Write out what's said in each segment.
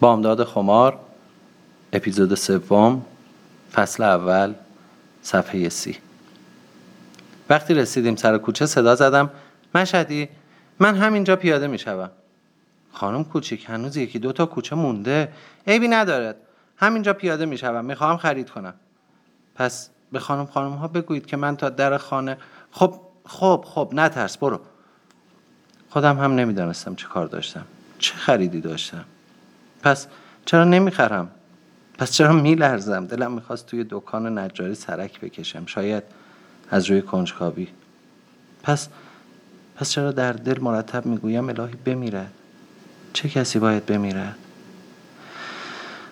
بامداد خمار اپیزود سوم فصل اول صفحه سی. وقتی رسیدیم سر کوچه صدا زدم مشهدی من همینجا پیاده می‌شوم. خانم کوچیک هنوز یکی دو تا کوچه مونده عیبی ندارد. همینجا پیاده می‌شوم می‌خواهم خرید کنم. پس به خانم خانم ها بگویید که من تا در خانه خب خب خب نترس برو. خودم هم نمی‌دانستم چه کار داشتم. چه خریدی داشتم؟ پس چرا نمی‌خرم؟ پس چرا میلرزم؟ دلم می‌خواست توی دکان نجاری سرک بکشم شاید از روی کنجکاوی. پس پس چرا در دل مرتب می‌گویم الهی بمیرد چه کسی باید بمیرد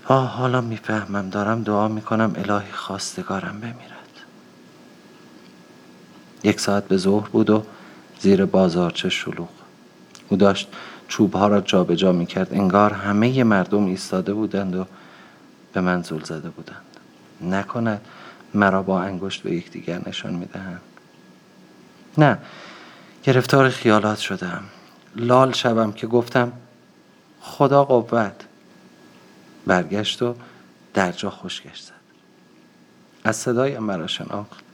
آه حالا می‌فهمم دارم دعا می‌کنم الهی خواستگارم بمیرد. یک ساعت به ظهر بود و زیر بازارچه شلوغ. او داشت چوبها را جابجا جا می کرد انگار همه مردم ایستاده بودند و به من زل زده بودند. نکند مرا با انگشت به یکدیگر نشان می دهند نه گرفتار خیالات شدم لال شوم که گفتم خدا قوت. برگشت و در جا خشکش زد از صدای مرا شناخت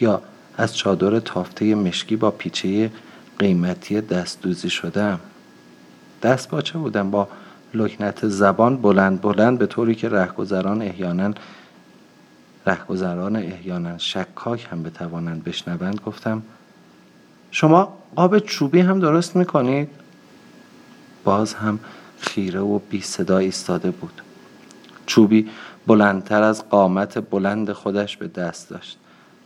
یا از چادر تافته مشکی با پیچه قیمتی دستدوزی شدم دست باچه بودم با لکنت زبان بلند بلند به طوری که رهگذران احیانا رهگذران احیانا شکاک هم بتوانند بشنوند گفتم شما قاب چوبی هم درست می‌کنید؟ باز هم خیره و بی صدا ایستاده بود. چوبی بلندتر از قامت بلند خودش به دست داشت.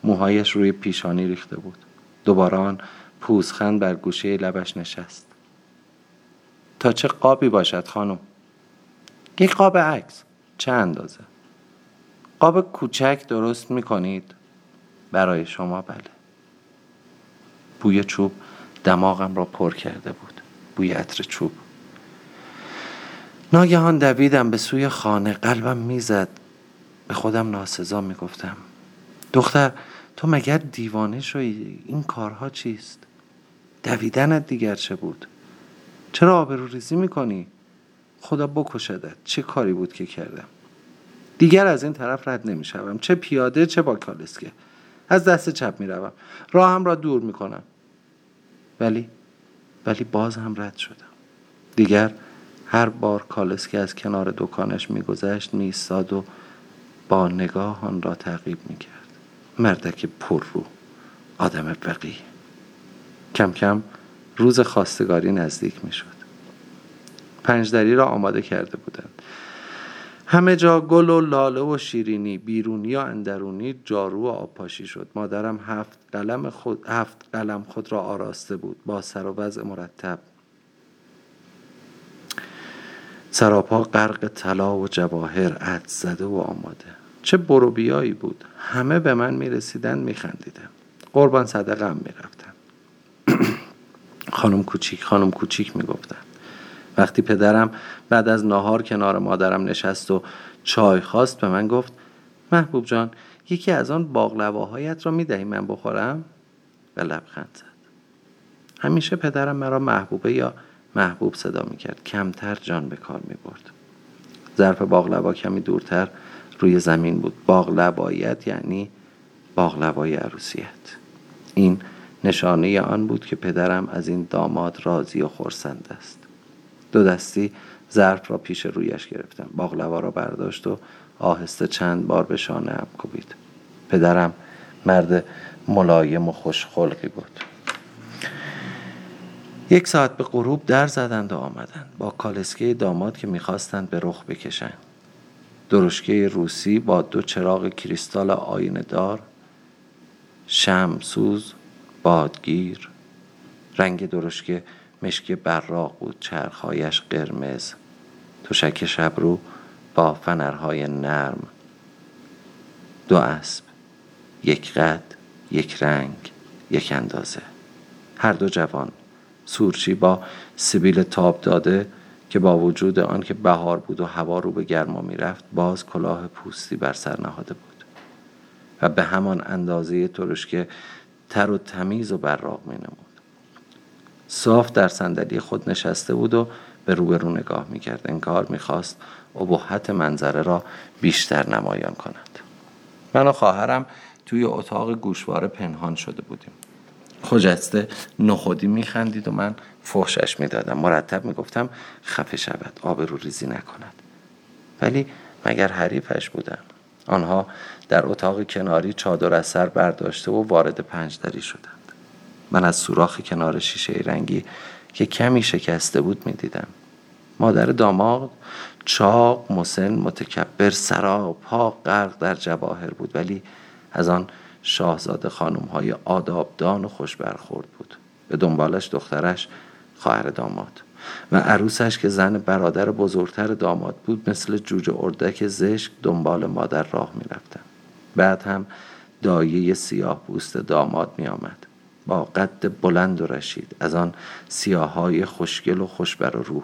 موهایش روی پیشانی ریخته بود. دوباره آن پوزخند بر گوشه لبش نشست. تا چه قابی باشد خانم؟ یک قاب عکس. چه اندازه؟ قاب کوچک درست می کنید برای شما بله. بوی چوب دماغم را پر کرده بود. بوی عطر چوب. ناگهان دویدم به سوی خانه. قلبم می‌زد. به خودم ناسزا می‌گفتم. دختر تو مگر دیوانه شوی این کارها چیست؟ دویدنت دیگر چه بود؟ چرا آبرو ریزی می‌کنی؟ خدا بکشدت. چه کاری بود که کردم؟ دیگر از این طرف رد نمی‌شوم. چه پیاده چه با کالسکه. از دست چپ می‌روم. راهم را دور می‌کنم. ولی ولی باز هم رد شدم. دیگر هر بار کالسکه از کنار دکانش میگذشت میستاد و با نگاه آن را تعقیب می‌کرد. مردک پر رو. آدم بقی کم کم روز خواستگاری نزدیک می شد پنجدری را آماده کرده بودند. همه جا گل و لاله و شیرینی بیرونی و اندرونی جارو و آبپاشی شد. مادرم هفت قلم خود, هفت قلم خود را آراسته بود. با سر و وضع مرتب. سراپا غرق طلا و جواهر عد زده و آماده. چه بروبیایی بود. همه به من می رسیدن می خندیدن قربان صدقه هم می رفتن خانم کوچیک خانم کوچیک می گفتن وقتی پدرم بعد از ناهار کنار مادرم نشست و چای خواست به من گفت محبوب جان یکی از آن باقلواهایت را می دهی من بخورم؟ و لبخند زد. همیشه پدرم مرا محبوبه یا محبوب صدا می کرد کمتر جان به کار می برد ظرف باقلوا کمی دورتر روی زمین بود. باغلوایت یعنی باغلوای عروسیت. این نشانه آن بود که پدرم از این داماد راضی و خورسند است. دو دستی ظرف را پیش رویش گرفتم. باغلوا را برداشت و آهسته چند بار به شانه ام کوبید پدرم مرد ملایم و خوشخلقی بود. یک ساعت به غروب در زدند و آمدند. با کالسکه داماد که می‌خواستند به رخ بکشند. درشکه روسی با دو چراغ کریستال آینه دار شمسوز بادگیر. رنگ درشکه مشکی براق بود چرخهایش قرمز. تشک شبرو با فنرهای نرم. دو اسب یک قد یک رنگ یک اندازه. هر دو جوان. سورچی با سبیل تاب داده که با وجود آنکه بهار بود و هوا رو به گرما می‌رفت باز کلاه پوستی بر سر نهاده بود. و به همان اندازه که تر و تمیز و براق می نمود صاف در صندلی خود نشسته بود و به روبرو نگاه می‌کرد. انگار می‌خواست ابهت منظره را بیشتر نمایان کند. من و خواهرم توی اتاق گوشواره پنهان شده بودیم. خجسته نخودی میخندید و من فحشش می‌دادم. مرتب می‌گفتم خفه شود آبرو ریزی نکند. ولی مگر حریفش بودم آنها در اتاق کناری چادر از سر برداشته و وارد پنجدری شدند. من از سوراخ کنار شیشه رنگی که کمی شکسته بود می‌دیدم. مادر داماد چاق مسن متکبر سرا پا غرق در جواهر بود ولی از آن شاهزاده خانم های آدابدان و خوش برخورد بود. به دنبالش دخترش خواهر داماد. و عروسش که زن برادر بزرگتر داماد بود مثل جوجه اردک زشک دنبال مادر راه می رفتن. بعد هم دایه سیاه پوست داماد می آمد. با قد بلند و رشید. از آن سیاهای خوشگل و خوشبر و روح.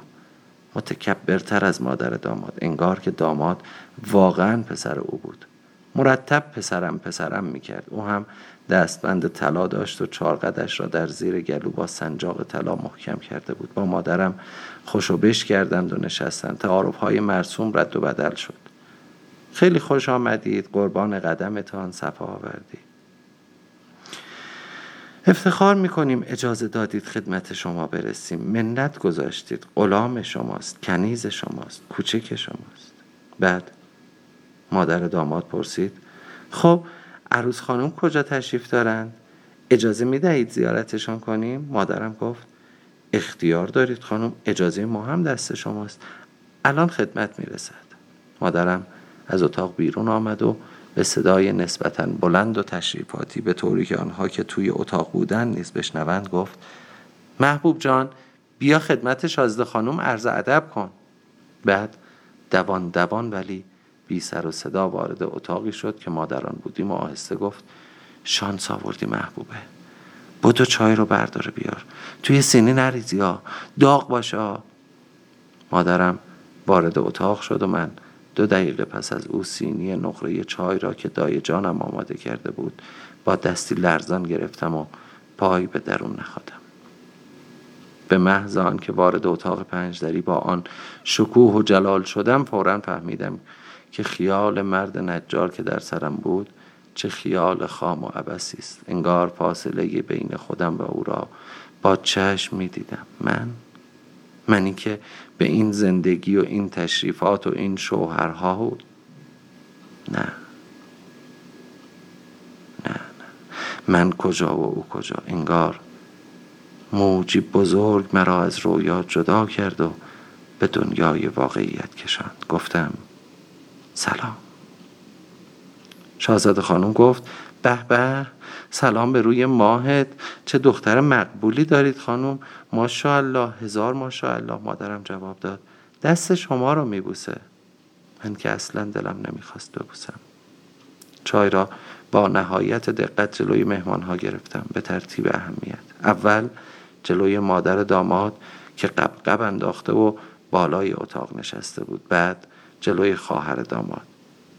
متکبرتر از مادر داماد. انگار که داماد واقعا پسر او بود. مرتب پسرم پسرم می‌کرد. او هم دستبند طلا داشت و چارقدش را در زیر گلو با سنجاق طلا محکم کرده بود. با مادرم خوش بش کردند و نشستند تعارف های مرسوم رد و بدل شد. خیلی خوش آمدید قربان قدمتان صفا آوردید. افتخار می‌کنیم اجازه دادید خدمت شما برسیم. منت گذاشتید غلام شماست کنیز شماست کوچک شماست. بعد مادر داماد پرسید خب عروس خانم کجا تشریف دارند اجازه می دهید زیارتشان کنیم؟ مادرم گفت اختیار دارید خانم اجازه ما هم دست شماست. الان خدمت می رسد مادرم از اتاق بیرون آمد و به صدای نسبتا بلند و تشریفاتی به طوری که آنها که توی اتاق بودن نیز بشنوند گفت محبوب جان بیا خدمت شازده خانم عرض ادب کن. بعد دوان دوان ولی بی سر و صدا وارد اتاقی شد که مادران بودیم و آهسته گفت شانس آوردی محبوبه. بودو چای رو برداره بیار. توی سینی نریزی ها. داغ باشه مادرم وارد اتاق شد و من دو دقیقه پس از او سینی نقره چای را که دای جانم آماده کرده بود با دستی لرزان گرفتم و پای به درون نخوادم به محض آن که وارد اتاق پنجدری با آن شکوه و جلال شدم فورا فهمیدم که خیال مرد نجار که در سرم بود چه خیال خام و عبسی است. انگار فاصله بین خودم و او را با چشم می دیدم من منی که به این زندگی و این تشریفات و این شوهرها بود؟ نه. نه نه. من کجا و او کجا؟ انگار موجی بزرگ مرا از رویا جدا کرد و به دنیای واقعیت کشاند. گفتم سلام. شاهزاده خانم گفت به به سلام به روی ماهت. چه دختر مقبولی دارید خانم. ماشاءالله هزار ماشاءالله. مادرم جواب داد دست شما رو میبوسه. من که اصلا دلم نمی‌خواست ببوسم. چای را با نهایت دقت جلوی مهمانها گرفتم به ترتیب اهمیت. اول جلوی مادر داماد که قبقب انداخته و بالای اتاق نشسته بود. بعد جلوی خواهر داماد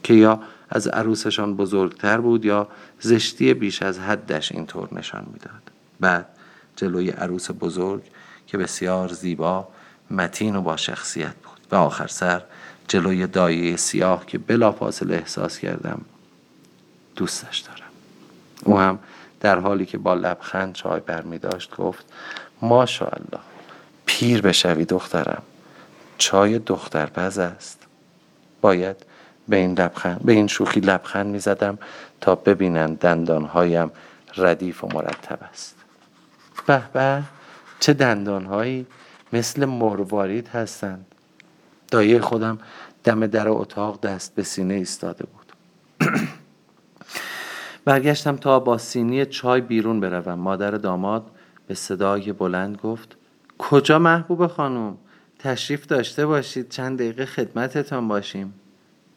که یا از عروسشان بزرگتر بود یا زشتی بیش از حدش اینطور نشان می‌داد. بعد جلوی عروس بزرگ که بسیار زیبا متین و با شخصیت بود. و آخر سر جلوی دایه سیاه که بلافاصله احساس کردم دوستش دارم. او هم در حالی که با لبخند چای برمی داشت گفت ماشاءالله پیر بشوی دخترم چای دخترپز است. باید به این, لبخند، به این شوخی لبخند می زدم تا ببینند دندانهایم ردیف و مرتب است. به به چه دندانهایی؟ مثل مروارید هستند. دایه خودم دم در اتاق دست به سینه ایستاده بود. برگشتم تا با سینی چای بیرون بروم. مادر داماد به صدای بلند گفت کجا محبوب خانم؟ تشریف داشته باشید. چند دقیقه خدمتتان باشیم.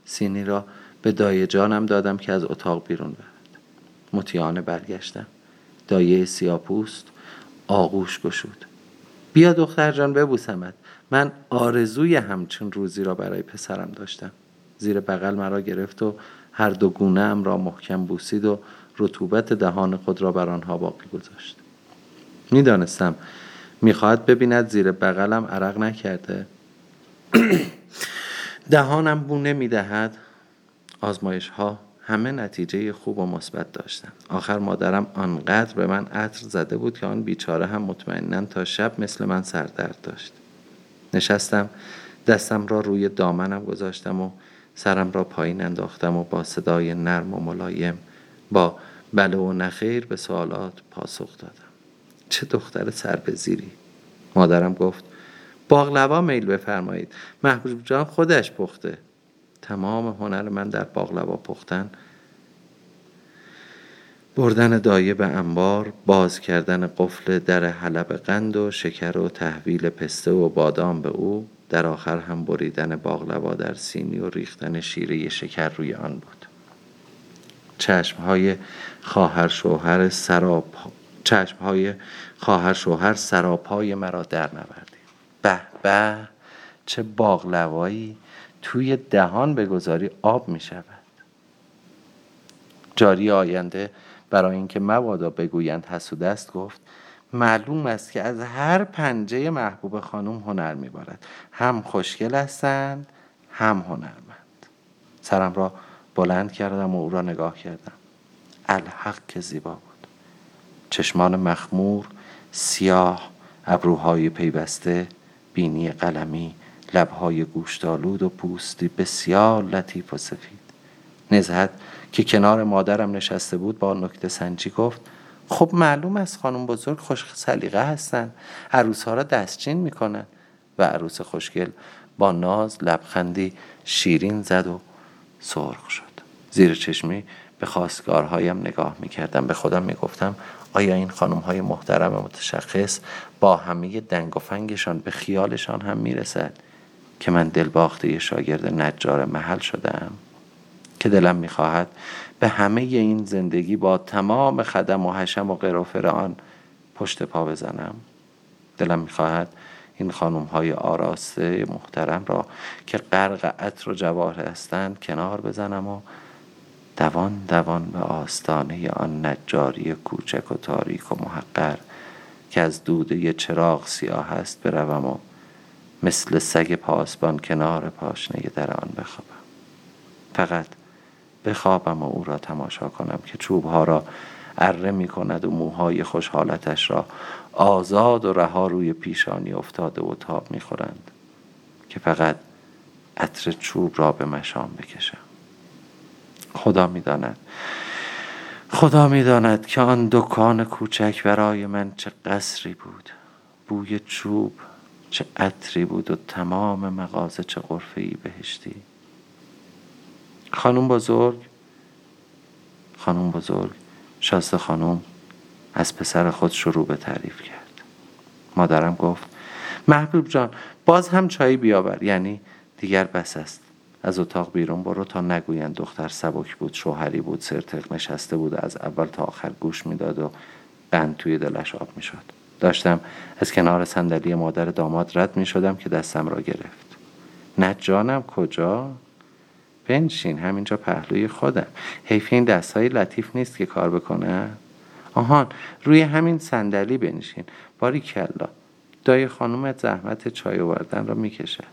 سینی را به دایه جانم دادم که از اتاق بیرون برد. مطیانه برگشتم. دایه سیاپوست آغوش گشود. بیا دختر جان ببوسمت. من آرزوی همچون روزی را برای پسرم داشتم. زیر بغل مرا گرفت و هر دو گونه ام را محکم بوسید و رطوبت دهان خود را بر آنها باقی گذاشت. می‌دانستم می‌خواهد ببیند زیر بغلم عرق نکرده. دهانم بو نمی‌دهد. آزمایش ها همه نتیجه خوب و مثبت داشتند آخر مادرم آنقدر به من عطر زده بود که آن بیچاره هم مطمئنا تا شب مثل من سردرد داشت. نشستم دستم را روی دامنم گذاشتم و سرم را پایین انداختم و با صدای نرم و ملایم با بله و نخیر به سوالات پاسخ دادم. چه دختر سر به زیری مادرم گفت باغلوا میل بفرمایید. محبوب جان خودش پخته. تمام هنر من در باغلوا پختن. بردن دایه به انبار باز کردن قفل در حلب قند و شکر و تحویل پسته و بادام به او در آخر هم بریدن باغلوا در سینی و ریختن شیره شکر روی آن بود. چشمهای خواهر شوهر سراب چشمهای خواهر شوهر سراپای مرا در نوردی. به به چه باغلوایی توی دهان بگذاری آب می شود جاری آینده برای اینکه مبادا بگویند حسود است گفت معلوم است که از هر پنجه محبوب خانم هنر میبارد. هم خوشگل هستند هم هنرمند. سرم را بلند کردم و او را نگاه کردم. الحق که زیبا بود. چشمان مخمور سیاه ابروهای پیوسته بینی قلمی لبهای گوشتالود و پوستی بسیار لطیف و سفید. نزهت که کنار مادرم نشسته بود با نکته سنجی گفت خب معلوم است خانم بزرگ خوش سلیقه هستند عروس ها را دستچین می‌کنن. و عروس خوشگل با ناز لبخندی شیرین زد و سرخ شد. زیر چشمی به خواستگارهایم نگاه می‌کردم به خودم می‌گفتم آیا این خانم های محترم متشخص با همه دنگ و فنگشان به خیالشان هم می‌رسد که من دلباخته شاگرد نجار محل شدم؟ که دلم می‌خواهد به همه این زندگی با تمام خدم و حشم و قرافر آن پشت پا بزنم. دلم می‌خواهد این خانم های آراسته محترم را که غرق عطر و جواهر هستند کنار بزنم و دوان دوان به آستانه آن نجاری کوچک و تاریک و محقر که از دوده چراغ سیاه است بروم و مثل سگ پاسبان کنار پاشنه در آن بخوابم. فقط بخوابم و او را تماشا کنم که چوبها را اره می کند و موهای خوشحالتش را آزاد و رها روی پیشانی افتاده و تاب می خورند که فقط عطر چوب را به مشام بکشم. خدا می داند خدا می داند که آن دکان کوچک برای من چه قصری بود. بوی چوب چه عطری بود و تمام مغازه چه غرفه ای بهشتی. خانم بزرگ خانم بزرگ شاسته خانم از پسر خود شروع به تعریف کرد. مادرم گفت محبوب جان باز هم چای بیاور یعنی دیگر بس است. از اتاق بیرون برو تا نگویند دختر سبک بود شوهری بود سرتق نشسته بود از اول تا آخر گوش می‌داد و قند توی دلش آب می‌شد. داشتم از کنار صندلی مادر داماد رد می شدم که دستم را گرفت. نه جانم کجا؟ بنشین همینجا پهلوی خودم. حیف این دست های لطیف نیست که کار بکنه. آهان روی همین صندلی بنشین. باری کلا دای خانومت زحمت چای آوردن را می‌کشه.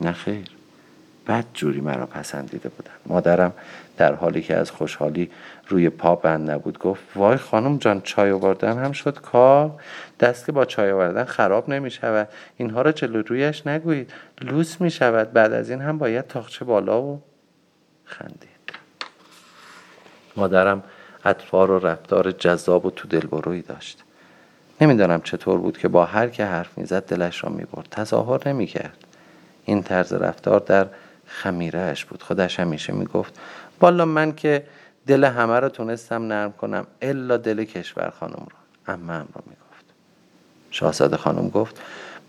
نه خیر. بد جوری مرا پسندیده بودن. مادرم در حالی که از خوشحالی روی پا بند نبود گفت وای خانم جان چای آوردن هم شد کار. دست که با چای آوردن خراب نمی شود اینها را جلو رویش نگویید. لوس می شود بعد از این هم باید تاخچه بالا و خندید. مادرم اطفار و رفتار جذاب و تو دلبرویی داشت. نمی‌دانم چطور بود که با هر که حرف می‌زد دلش را می‌برد. تظاهر نمی‌کرد. این طرز رفتار در خمیرهش بود. خودش همیشه می‌گفت بالا من که دل همه رو تونستم نرم کنم الا دل کشور خانم رو. اما هم را می‌گفت. شاهزاده خانم گفت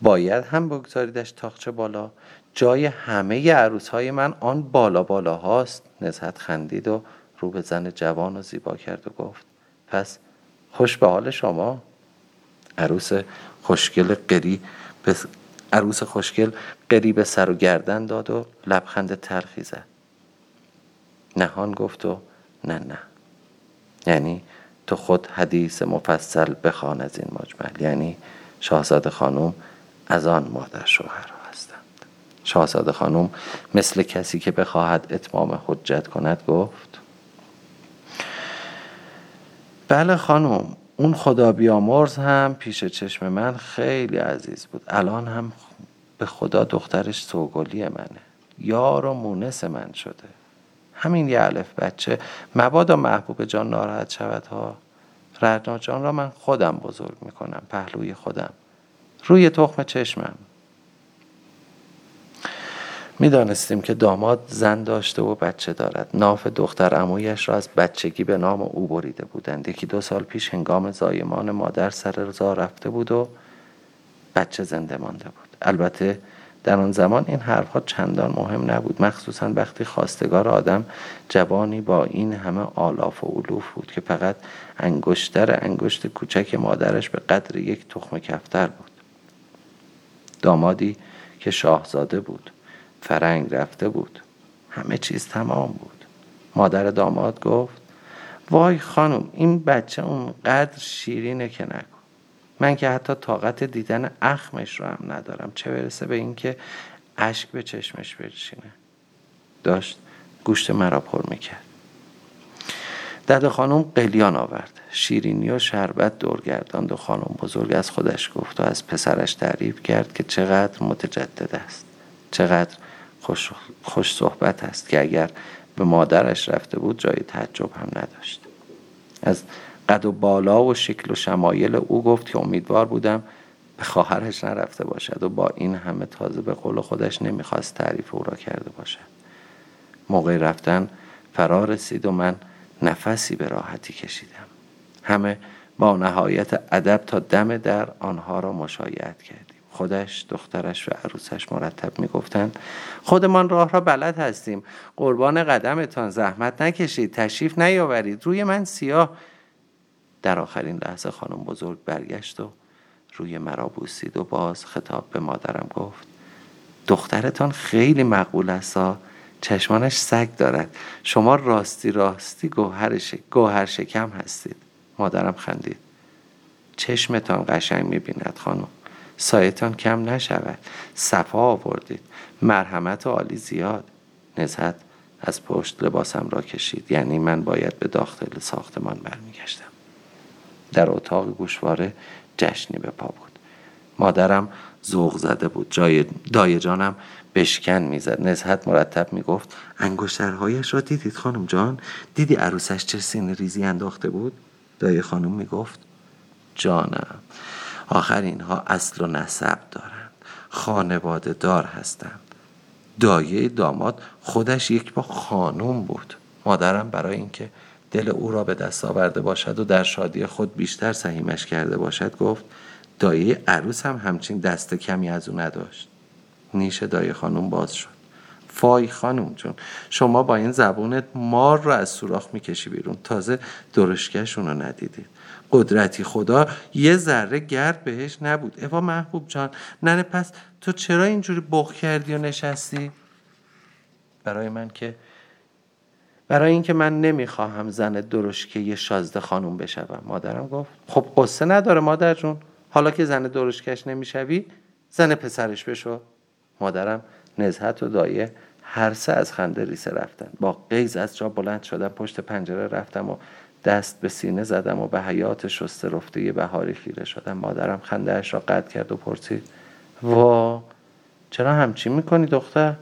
باید هم بگذاریدش تاخچه بالا. جای همه عروس های من آن بالا بالا هاست. نزهت خندید و رو به زن جوان و زیبا کرد و گفت پس خوش به حال شما. عروس خوشگل قری به عروس خوشگل قری به سر و گردن داد و لبخند ترخی زد. نهان گفت و نه نه. یعنی تو خود حدیث مفصل بخوان از این مجمل. یعنی شاهزاده خانم از آن مادر شوهر هستند. شاهزاده خانم مثل کسی که بخواهد اتمام حجت کند گفت بله خانم. اون خدا بیامرز هم پیش چشم من خیلی عزیز بود. الان هم به خدا دخترش سوگلی منه. یار و مونس من شده. همین یه الف بچه. مبادا محبوب جان ناراحت شود ها. رعنا جان را من خودم بزرگ می‌کنم پهلوی خودم. روی تخم چشمم. می‌دانستیم که داماد زن داشته و بچه دارد. ناف دختر امویش را از بچگی به نام او بریده بودند. یکی دو سال پیش هنگام زایمان مادر سر رضا رفته بود و بچه زنده مانده بود. البته در آن زمان این حرفها چندان مهم نبود. مخصوصا وقتی خواستگار آدم جوانی با این همه آلاف و علوف بود که فقط انگشتر انگشت کوچک مادرش به قدر یک تخم کفتر بود. دامادی که شاهزاده بود. فرنگ رفته بود. همه چیز تمام بود. مادر داماد گفت وای خانم این بچه اونقدر شیرینه که نکن من که حتی طاقت دیدن اخمش رو هم ندارم. چه برسه به اینکه اشک به چشمش بشینه داشت گوشت مرا پر می‌کرد. دد خانم قلیان آورد. شیرینی و شربت دور گرداند و خانم بزرگ از خودش گفت و از پسرش تعریف کرد که چقدر متجدد است. چقدر خوش, خوش صحبت است که اگر به مادرش رفته بود جای تعجب هم نداشت. از قد و بالا و شکل و شمایل او گفت که امیدوار بودم به خواهرش نرفته باشد و با این همه تازه به قول خودش نمی‌خواست تعریف او را کرده باشد. موقع رفتن فرا رسید و من نفسی به راحتی کشیدم. همه با نهایت ادب تا دم در آنها را مشایعت کردیم. خودش دخترش و عروسش مرتب می‌گفتند خودمان راه را بلد هستیم. قربان قدمتان زحمت نکشید تشریف نیاورید. روی من سیاه. در آخرین لحظه خانم بزرگ برگشت و روی مرا بوسید و باز خطاب به مادرم گفت دخترتان خیلی مقبول است چشمانش سگ دارد. شما راستی راستی گوهر, گوهر شکم هستید. مادرم خندید. چشمتان قشنگ می‌بیند خانم. سایتان کم نشود. صفا آوردید. مرحمت عالی زیاد. نزهت از پشت لباسم را کشید. یعنی من باید به داخل ساختمان برمیگشتم. در اتاق گوشواره جشنی به پا بود. مادرم ذوق زده بود. جای دایه جانم بشکن می‌زد. نزهت مرتب می‌گفت انگشترهایش را دیدید خانم جان؟ دیدی عروسش چه سین ریزی انداخته بود؟ دایه خانم می‌گفت جانم. آخر اینها اصل و نسب دارند. خانواده دار هستند. دایه داماد خودش یک با خانوم بود. مادرم برای اینکه دل او را به دست آورده باشد و در شادی خود بیشتر سهیمش کرده باشد گفت دایه عروس هم همچین دست کمی از او نداشت. نیش دایه خانم باز شد. فای خانم جون شما با این زبونت مار رو از سوراخ می‌کشی بیرون. تازه درشکشون رو ندیدید. قدرتی خدا یه ذره گرد بهش نبود. اوا محبوب جان ننه پس تو چرا اینجوری بخ کردی و نشستی؟ برای من که برای اینکه من نمی‌خواهم زن درشکه یه شازده خانوم بشوم. مادرم گفت خب قصه نداره مادر جون. حالا که زن درشکش نمی‌شوی زن پسرش بشو. مادرم نزهت و دایه هر سه از خنده ریسه رفتن. با قیز از جا بلند شدم پشت پنجره رفتم و دست به سینه زدم و به حیات شسته رفته بهاری خیره شدم. مادرم خندهاش را قطع کرد و پرسید وا چرا همچی می‌کنی دختر؟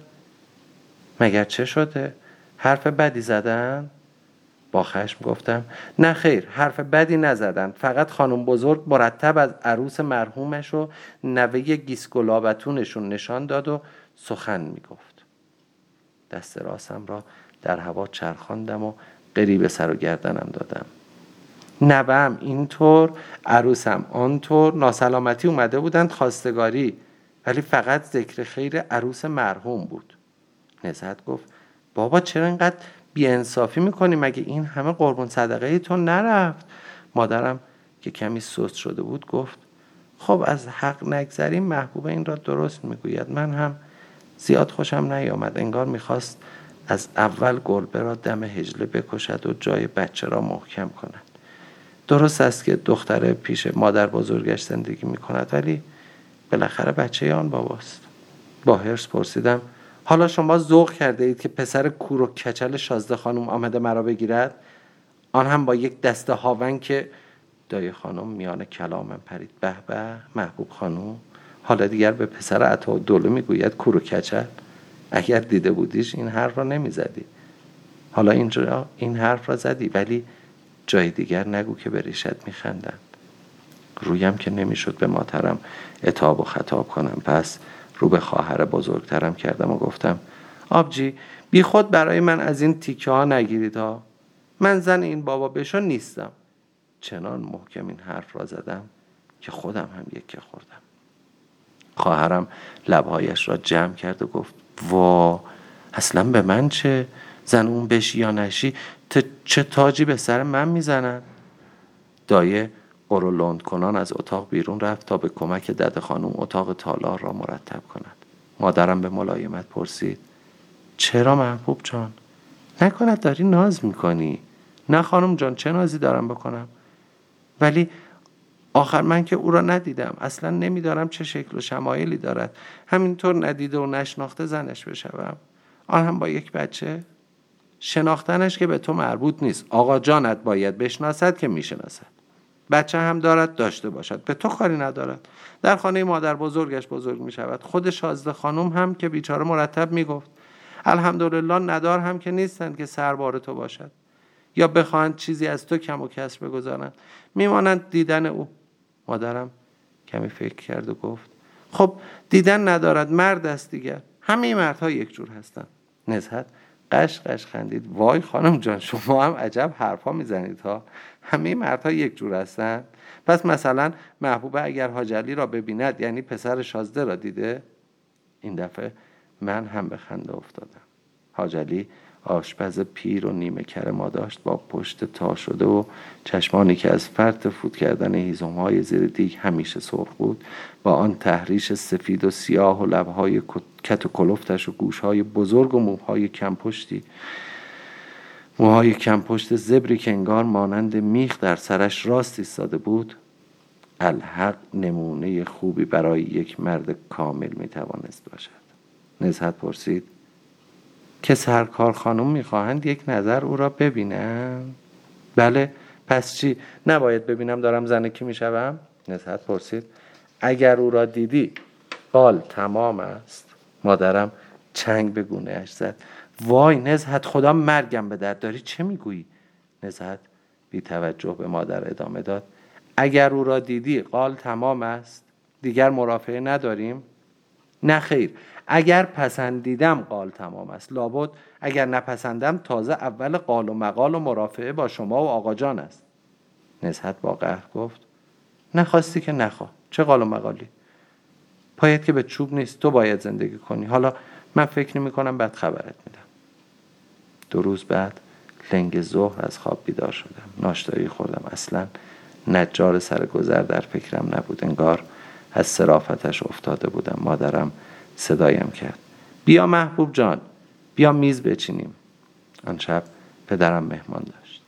مگر چه شده؟ حرف بدی زدن؟ با خشم گفتم نه خیر حرف بدی نزدن. فقط خانم بزرگ مرتب از عروس مرحومش و نوه گیسگلابتونشون نشان داد و سخن می‌گفت. دست راسم را در هوا چرخاندم و قریب سر و گردنم دادم. نوم اینطور عروسم آنطور ناسلامتی اومده بودند خواستگاری ولی فقط ذکر خیر عروس مرحوم بود. نزد گفت بابا چرا اینقدر بیانصافی می‌کنی؟ مگه این همه قربون صدقه تو نرفت؟ مادرم که کمی سست شده بود گفت خب از حق نگذریم محبوب این را درست می‌گوید. من هم زیاد خوشم نیامد. انگار می‌خواست از اول گربه را دم هجله بکشد و جای بچه را محکم کند. درست است که دختر پیش مادر بزرگش زندگی می کند ولی بالاخره بچه آن باباست. با هرس پرسیدم حالا شما ذوق کرده اید که پسر کور و کچل شازده خانم آمده مرا بگیرد؟ آن هم با یک دسته هاون که دایی خانم میان کلامم پرید. به به محبوب خانم حالا دیگر به پسر عطا دوله می‌گوید کور و کچل. اگر دیده بودیش این حرف را نمی‌زدی. حالا اینجا این حرف را زدی ولی جای دیگر نگو که به ریشت میخندند رویم که نمی‌شد به ماترم اتاب و خطاب کنم. پس رو به خواهر بزرگترم کردم و گفتم آبجی بی خود برای من از این تیکه ها نگیرید ها. من زن این بابا بشو نیستم. چنان محکم این حرف را زدم که خودم هم یکی خوردم. خواهرم لبهایش را جمع کرد و گفت وا اصلا به من چه زن اون بشی یا نشی؟ چه تاجی به سر من می‌زنن؟ دایه قرولند کنان از اتاق بیرون رفت تا به کمک دد خانم اتاق تالار را مرتب کند. مادرم به ملایمت پرسید چرا محبوب جان؟ نکند داری ناز می‌کنی. نه خانم جان چه نازی دارم بکنم؟ ولی آخر من که او را ندیدم. اصلا نمیدارم چه شکل و شمایلی دارد. همینطور ندیده و نشناخته زنش بشوم. آن هم با یک بچه. شناختنش که به تو مربوط نیست. آقا جانت باید بشناسد که می‌شناسد. بچه هم دارد داشته باشد. به تو کاری ندارد. در خانه مادر بزرگش بزرگ می شود خود شازده خانم هم که بیچاره مرتب می گفت الحمدلله ندار هم که نیستند که سربار تو باشد. یا بخواهند چیزی از تو کم و کسر بگذارند. میمانند دیدن او. مادرم کمی فکر کرد و گفت خب دیدن ندارد مرد است دیگر. همه مردها یک جور هستند. نزهت قش خندید. وای خانم جان شما هم عجب حرفا می‌زنید ها. همه مردها یک جور هستند. پس مثلا محبوبه اگر حاجلی را ببیند یعنی پسر شازده را دیده؟ این دفعه من هم به خنده افتادم. حاجلی آشپز پیر و نیمه کر ما داشت با پشت تا شده و چشمانی که از فرط فوت کردن هیزم های زیر دیگ همیشه سرخ بود با آن تحریش سفید و سیاه و لبهای کت و کلفتش و گوشهای بزرگ و موهای کمپشتی. موهای کمپشت زبری که انگار مانند میخ در سرش راست ایستاده بود الحق نمونه خوبی برای یک مرد کامل می‌توانست باشد. نزهت پرسید که سرکار خانم می‌خواهند یک نظر او را ببینم. بله پس چی؟ نباید ببینم دارم زنه کی می‌شوم؟ نزهت پرسید. اگر او را دیدی قال تمام است. مادرم چنگ به گونه اش زد. وای نزهت خدا مرگم به در داری. چه می‌گویی؟ نزهت بی توجه به مادر ادامه داد. اگر او را دیدی قال تمام است. دیگر مرافعه نداریم؟ نه خیر. اگر پسندیدم قال تمام است. لابد اگر نپسندم تازه اول قال و مقال و مرافعه با شما و آقا جان است. نزهت با قهر گفت نخواستی که نخواه چه قال و مقالی؟ پایت که به چوب نیست تو باید زندگی کنی. حالا من فکر نمی کنم بعد خبرت میدم. دو روز بعد لنگ ظهر از خواب بیدار شدم. ناشتایی خوردم. اصلا نجار سر گذر در فکرم نبود. انگار از سرافتش افتاده بودم. مادرم صدایم کرد. بیا محبوب جان بیا میز بچینیم. آن شب پدرم مهمان داشت.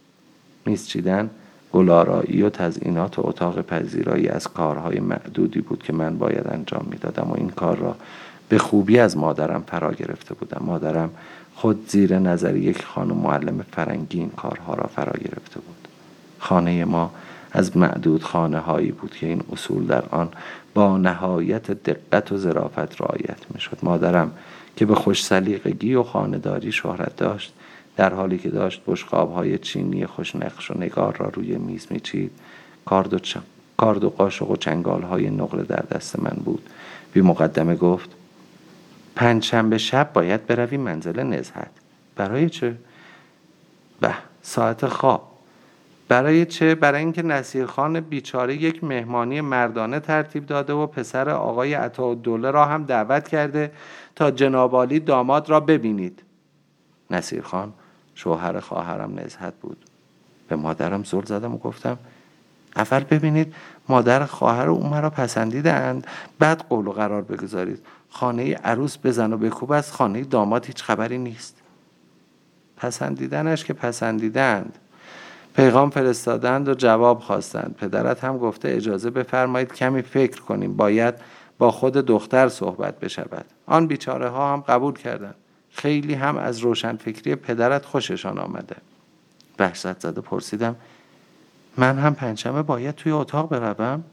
میز چیدن گلارایی و تزئینات و اتاق پذیرایی از کارهای معدودی بود که من باید انجام می‌دادم و این کار را به خوبی از مادرم فرا گرفته بودم. مادرم خود زیر نظر یک خانم معلم فرنگی این کارها را فرا گرفته بود. خانه ما از معدود خانه هایی بود که این اصول در آن با نهایت دقت و ظرافت رعایت می شد مادرم که به خوش سلیقگی و خانداری شهرت داشت در حالی که داشت بشقاب های چینی خوشنقش و نگار را روی میز میچید کارد و, کارد و قاشق و چنگال های نقل در دست من بود. بی مقدمه گفت پنجشنبه شب باید بروی منزل نزهت. برای چه؟ به ساعت خواب. برای چه؟ برای اینکه نصیرخان بیچاره یک مهمانی مردانه ترتیب داده و پسر آقای دوله را هم دعوت کرده تا جنابالی داماد را ببینید. نصیرخان شوهر خواهرم نزهت بود. به مادرم زل زدم و گفتم اول ببینید مادر خواهر او مرا پسندیدند بعد قول و قرار بگذارید. خانه عروس بزن و بکوب از خانه داماد هیچ خبری نیست. پسندیدنش که پسندیدند. پیغام فرستادند و جواب خواستند. پدرت هم گفته اجازه بفرمایید کمی فکر کنیم. باید با خود دختر صحبت بشود. آن بیچاره ها هم قبول کردند. خیلی هم از روشنفکری پدرت خوششان آمده. وحشت زده پرسیدم من هم پنجشنبه باید توی اتاق بروم؟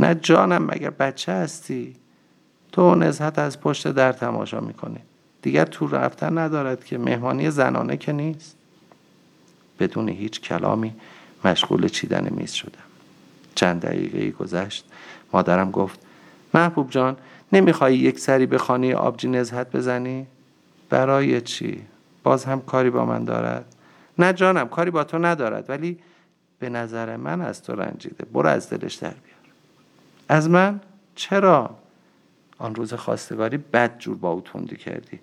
نه جانم مگر بچه هستی؟ تو نزهت از پشت در تماشا می‌کنی. دیگر تو رفتن ندارد که. مهمانی زنانه که نیست. بدون هیچ کلامی مشغول چیدن میز شدم چند دقیقه گذشت مادرم گفت محبوب جان نمیخوایی یک سری به خانه آبجی نزهت بزنی؟ برای چی؟ باز هم کاری با من دارد؟ نه جانم کاری با تو ندارد ولی به نظر من از تو رنجیده برو از دلش در بیار از من؟ چرا؟ آن روز خواستگاری بد جور با او تندی کردی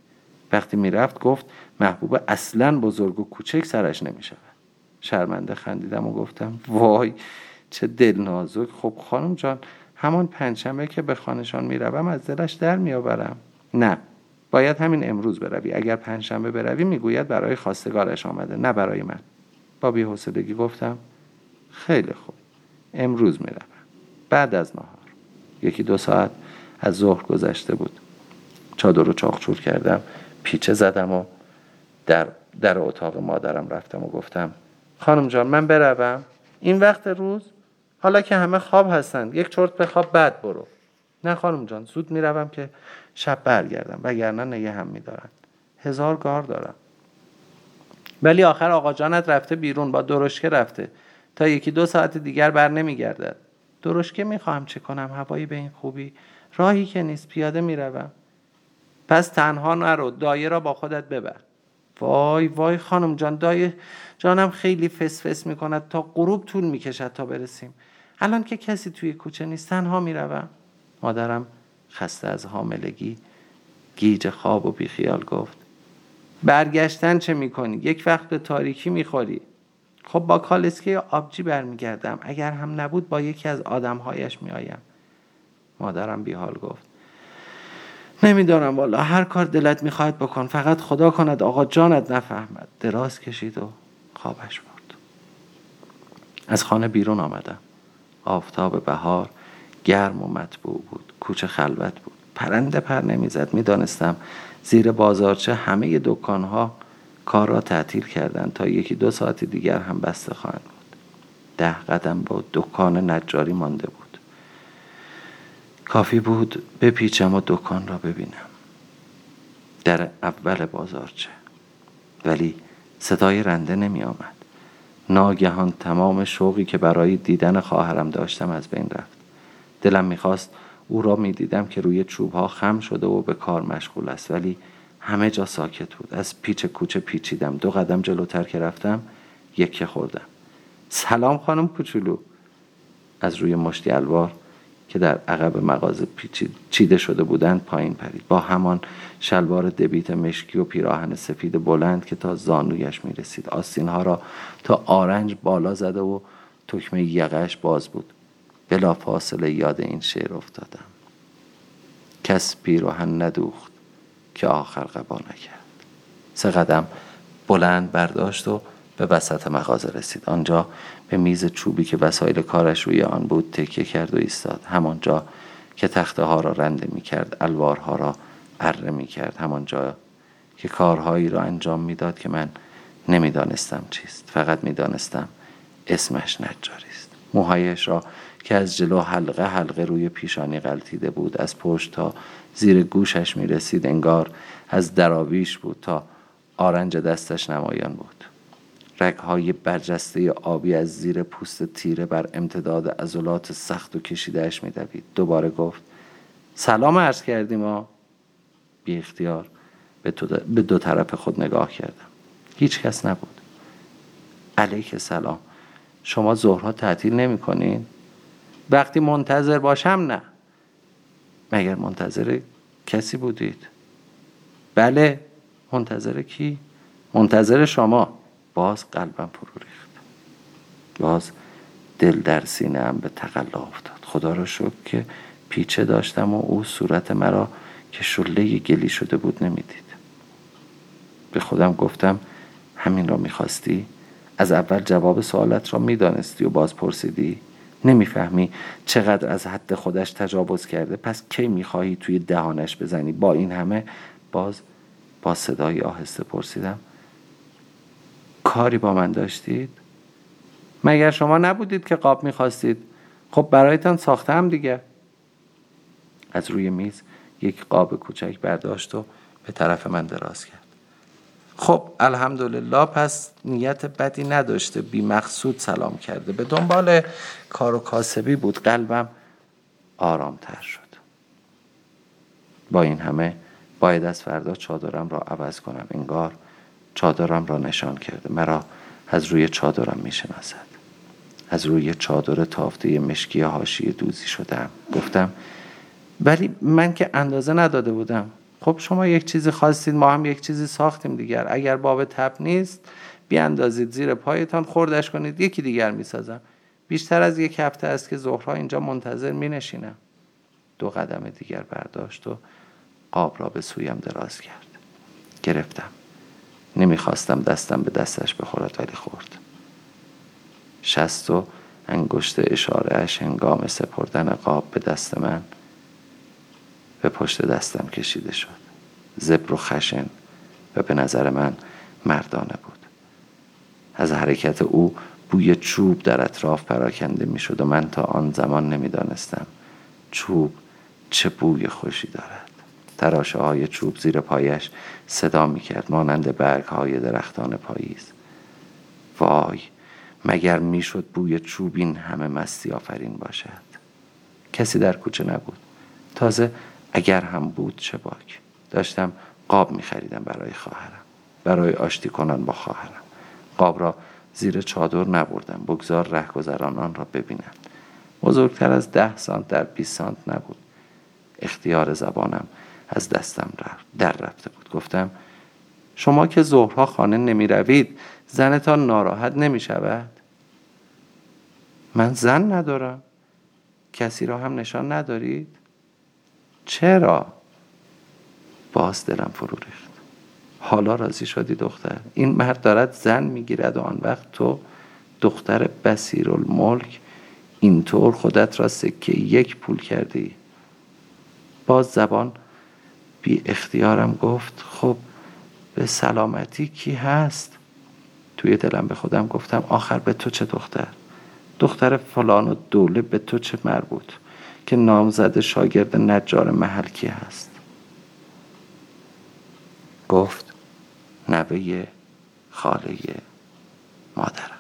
وقتی می‌رفت گفت محبوب اصلا بزرگ و کوچک سرش نمی‌شود. شرمنده خندیدم و گفتم وای چه دل نازک خب خانم جان همان پنجشنبه که به خانهشان می‌روم از دلش در میآورم. نه باید همین امروز بروی. اگر پنجشنبه بروی می‌گوید برای خواستگارش آمده نه برای من. با بیحوصلگی گفتم خیلی خوب امروز می‌روم. بعد از نهار. یکی دو ساعت از ظهر گذشته بود. چادر رو چاخچور کردم. پیچه زدم و در, در اتاق مادرم رفتم و گفتم خانم جان من بروم. این وقت روز حالا که همه خواب هستند یک چرت بخواب بعد برو. نه خانم جان زود می‌روم که شب برگردم وگرنه نگه هم میدارند هزار گار دارم. ولی آخر آقا جانت رفته بیرون با درشکه رفته. تا یکی دو ساعت دیگر بر نمیگردد. درشکه می‌خواهم چه کنم؟ هوایی به این خوبی؟ راهی که نیست پیاده می‌روم. پس تنها نرو دایه را با خودت ببر. وای وای خانم جان دایه جانم خیلی فس فس می‌کند. تا غروب طول می‌کشد تا برسیم. الان که کسی توی کوچه نیست تنها می‌روم. مادرم خسته از حاملگی گیج خواب و بیخیال گفت. برگشتن چه می‌کنی؟ یک وقت به تاریکی می‌خوری. خب با کالسکه آبجی برمیگردم. اگر هم نبود با یکی از آدمهایش میآیم. مادرم بیحال گفت. نمی‌دانم والا هر کار دلت می‌خواهد بکن. فقط خدا کند آقا جانت نفهمد. دراز کشید و خوابش برد. از خانه بیرون آمدم. آفتاب بهار گرم و مطبوع بود. کوچه خلوت بود. پرنده پر نمی‌زد. می‌دانستم زیر بازارچه همه دکانها کار را تعطیل کردند تا یکی دو ساعت دیگر هم بسته خواهند بود. ده قدم با دکان نجاری مانده بود. کافی بود بپیچم و دکان را ببینم. در اول بازارچه ولی صدای رنده نمی آمد. ناگهان تمام شوقی که برای دیدن خواهرم داشتم از بین رفت. دلم می‌خواست او را می‌دیدم که روی چوب ها خم شده و به کار مشغول است ولی همه جا ساکت بود. از پیچ کوچه پیچیدم. دو قدم جلوتر که رفتم یکی خوردم. سلام خانم کوچولو. از روی مشتی الوار که در عقب مغازه چیده شده بودند پایین پرید. با همان شلوار دبیت مشکی و پیراهن سفید بلند که تا زانویش می رسید آستین ها را تا آرنج بالا زده و تکمه یقش باز بود. بلا فاصله یاد این شعر افتادم. کس پیراهن ندوخت که آخر قبا نکرد. سه قدم بلند برداشت و به وسط مغازه رسید. آنجا به میز چوبی که وسایل کارش روی آن بود تکیه کرد و ایستاد. همانجا که تخته ها را رنده می کرد الوارها را اره می کرد همانجا که کارهایی را انجام می‌داد که من نمی‌دانستم چیست. فقط می‌دانستم اسمش نجاری است. موهایش را که از جلو حلقه حلقه روی پیشانی غلطیده بود از پشت تا زیر گوشش می رسید انگار از دراویش بود تا آرنج دستش نمایان بود. رگهای برجسته آبی از زیر پوست تیره بر امتداد عضلات سخت و کشیدهش میدوید. دوباره گفت سلام عرض کردیم ما بی اختیار به دو طرف خود نگاه کردم. هیچ کس نبود. علیک سلام شما ظهرها تعطیل نمی کنین؟ وقتی منتظر باشم نه. مگر منتظر کسی بودید؟ بله. منتظر کی؟ منتظر شما. باز قلبم فرو ریخت. باز دل در سینه هم به تقلا افتاد. خدا را شکر که پیچه داشتم و او صورت مرا که شله گلی شده بود نمی‌دید. به خودم گفتم همین را می‌خواستی؟ از اول جواب سوالت را می‌دانستی و باز پرسیدی نمی‌فهمی چقدر از حد خودش تجاوز کرده پس کی می‌خواهی توی دهانش بزنی؟ با این همه باز با صدای آهسته پرسیدم کاری با من داشتید؟ مگر شما نبودید که قاب می‌خواستید؟ خب برایتان ساختم دیگه. از روی میز یک قاب کوچک برداشت و به طرف من دراز کرد. خب الحمدلله پس نیت بدی نداشته. بی مقصود سلام کرده. به دنبال کار و کاسبی بود. قلبم آرامتر شد. با این همه باید از فردا چادرم را عوض کنم. انگار چادرم را نشان کرده. مرا از روی چادرم می‌شناسد. از روی چادر تافته مشکی هاشی دوزی شدم. گفتم ولی من که اندازه نداده بودم. خب شما یک چیزی خواستید ما هم یک چیزی ساختیم دیگر. اگر باب تپ نیست بیاندازید زیر پایتان خوردش کنید یکی دیگر می‌سازم. بیشتر از یک هفته است که ظهرها اینجا منتظر می نشینم دو قدم دیگر برداشت و قاب را به سویم دراز کرد. گرفتم. نمی‌خواستم دستم به دستش بخورد ولی خورد. شست و انگشت اشاره هنگام سپردن قاب به دست من به پشت دستم کشیده شد. زبر و خشن و به نظر من مردانه بود. از حرکت او بوی چوب در اطراف پراکنده می شد و من تا آن زمان نمی‌دانستم چوب چه بوی خوشی دارد. تراشه های چوب زیر پایش صدا می کرد مانند برگ های درختان پاییز. وای مگر می‌شد بوی چوب این همه مستی آفرین باشد؟ کسی در کوچه نبود. تازه اگر هم بود چه باک. داشتم قاب می خریدم برای خواهرم. برای آشتی کنن با خواهرم. قاب را زیر چادر نبردم. بگذار رهگذرانان را ببینند بزرگتر از ده سانت در 20 سانت نبود. اختیار زبانم از دستم در رفته بود. گفتم شما که ظهرها خانه نمی روید زنتان ناراحت نمی شود من زن ندارم. کسی را هم نشان ندارید؟ چرا؟ باز دلم فرو ریخت. حالا راضی شدی دختر؟ این مرد دارد زن می‌گیرد و آن وقت تو دختر بسیر الملک اینطور خودت را سکه یک پول کردی. باز زبان بی اختیارم گفت خب به سلامتی کی هست؟ توی دلم به خودم گفتم آخر به تو چه دختر؟ دختر فلان و دوله به تو چه مربوط؟ که نامزد شاگرد نجار محل کی هست؟ گفت نوه خاله مادرم.